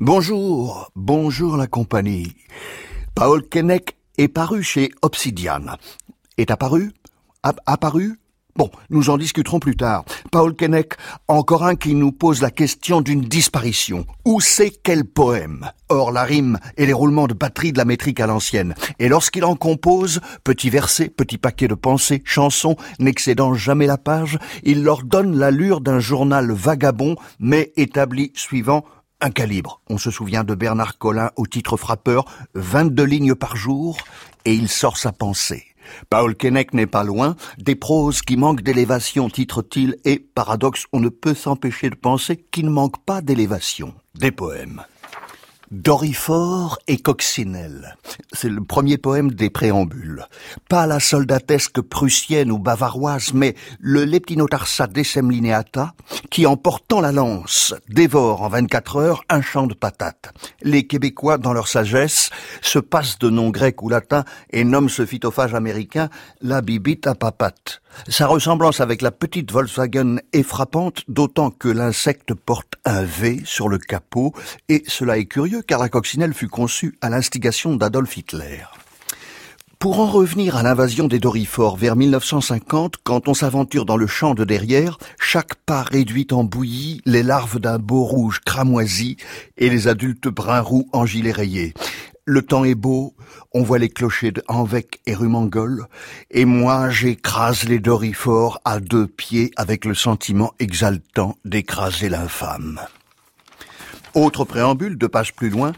Bonjour, bonjour la compagnie. Paul Keinec est paru chez Obsidian. Est apparu? Apparu? Bon, nous en discuterons plus tard. Paul Keinec, encore un qui nous pose la question d'une disparition. Où c'est quel poème? Or, la rime et les roulements de batterie de la métrique à l'ancienne. Et lorsqu'il en compose, petit verset, petit paquet de pensées, chansons, n'excédant jamais la page, il leur donne l'allure d'un journal vagabond, mais établi suivant un calibre. On se souvient de Bernard Collin au titre frappeur, 22 lignes par jour, et il sort sa pensée. Paul Keinec n'est pas loin, des proses qui manquent d'élévation, titre-t-il, et, paradoxe, on ne peut s'empêcher de penser qu'il ne manque pas d'élévation. Des poèmes. Dorifor et Coccinelle. C'est le premier poème des préambules. Pas la soldatesque prussienne ou bavaroise, mais le leptinotarsa decemlineata, qui en portant la lance dévore en 24 heures un champ de patates. Les Québécois, dans leur sagesse, se passent de noms grecs ou latins et nomment ce phytophage américain la bibita papate. Sa ressemblance avec la petite Volkswagen est frappante, d'autant que l'insecte porte un V sur le capot, et cela est curieux car la coccinelle fut conçue à l'instigation d'Adolf Hitler. Pour en revenir à l'invasion des Dorifores vers 1950, quand on s'aventure dans le champ de derrière, chaque pas réduit en bouillie les larves d'un beau rouge cramoisi et les adultes bruns roux en gilet rayé. Le temps est beau, on voit les clochers de et Rumangol, et moi j'écrase les dorifores à deux pieds avec le sentiment exaltant d'écraser l'infâme. Autre préambule, deux pages plus loin,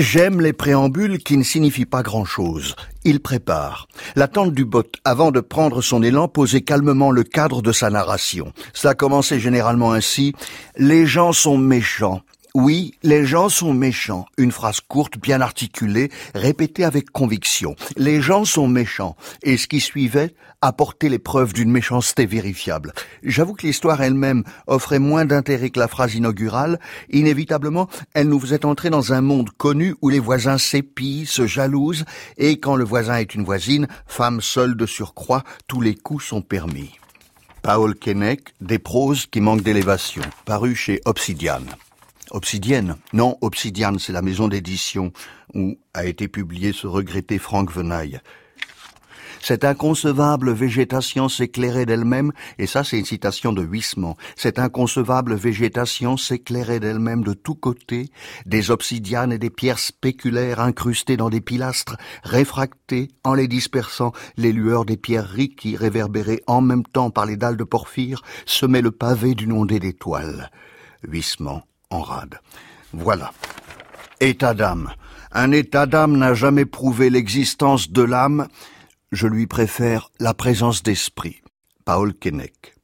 J'aime les préambules qui ne signifient pas grand-chose. Il prépare. L'attente du bot, avant de prendre son élan, posait calmement le cadre de sa narration. Cela commençait généralement ainsi. Les gens sont méchants. Oui, les gens sont méchants. Une phrase courte, bien articulée, répétée avec conviction. Les gens sont méchants. Et ce qui suivait apportait les preuves d'une méchanceté vérifiable. J'avoue que l'histoire elle-même offrait moins d'intérêt que la phrase inaugurale. Inévitablement, elle nous faisait entrer dans un monde connu où les voisins s'épient, se jalousent, et quand le voisin est une voisine, femme seule de surcroît, tous les coups sont permis. Paul Keinec, Des proses qui manquent d'élévation, paru chez Obsidian. Obsidienne. Non, Obsidian, c'est la maison d'édition où a été publié ce regretté Franck Venaille. Cette inconcevable végétation s'éclairait d'elle-même, et ça c'est une citation de Huissement, cette inconcevable végétation s'éclairait d'elle-même de tous côtés, des obsidianes et des pierres spéculaires incrustées dans des pilastres, réfractées en les dispersant, les lueurs des pierreries qui, réverbérées en même temps par les dalles de porphyre, semaient le pavé d'une ondée d'étoiles. Huissement Voilà. État d'âme. Un état d'âme n'a jamais prouvé l'existence de l'âme. Je lui préfère la présence d'esprit. Paul Keinec.